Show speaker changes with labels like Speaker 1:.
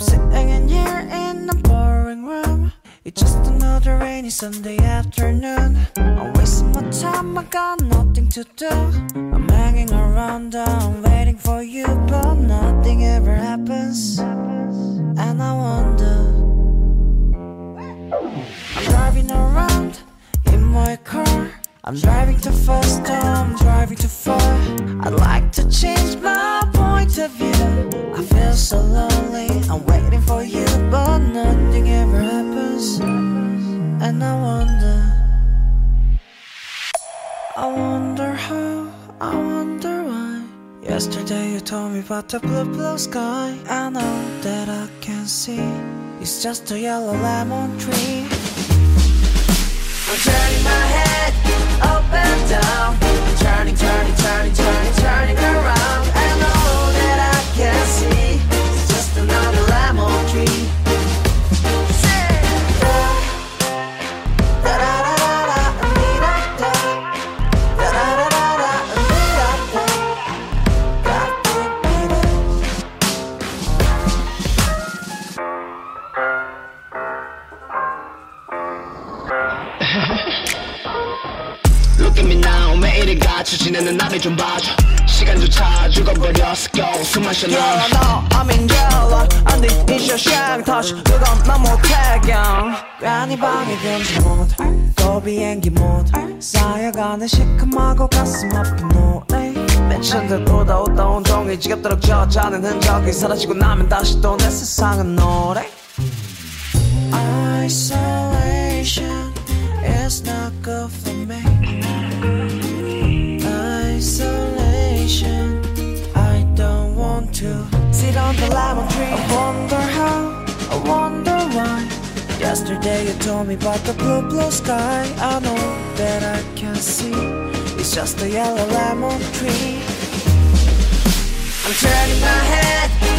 Speaker 1: sitting in here in a boring room. It's just another rainy Sunday afternoon. I'm wasting my time, I got nothing to do. I'm hanging around, down, waiting for you But nothing ever happens. And I wonder I'm driving around in my car. I'm driving too fast, I'm driving too far. I'd like to change my And I wonder, I wonder how, I wonder why. Yesterday you told me about the blue, blue sky. I know that I can see it's just a yellow lemon tree. I'm turning my head
Speaker 2: Look at me now 매일을 같이 지내는 나를 좀 봐줘 시간조차 죽어버렸어 go 숨만 쉬어
Speaker 1: Yellow, no, I'm in yellow. 안돼, 이셔 샹 터치. 그건 난 못해, 경. 괜히 방해 금지. 또 비행기 모드. 쌓여가는 시큼하고 가슴 아픈 노래. 맨처음 듣보다 웃다 온종일 지겹도록 젖어가는 흔적이 사라지고 나면 다시 또 내 세상은 노래. Isolation to sit on the lemon tree. I wonder how, I wonder why. Yesterday you told me about the blue, blue sky. I know that I can see it's just a yellow lemon tree. I'm turning my head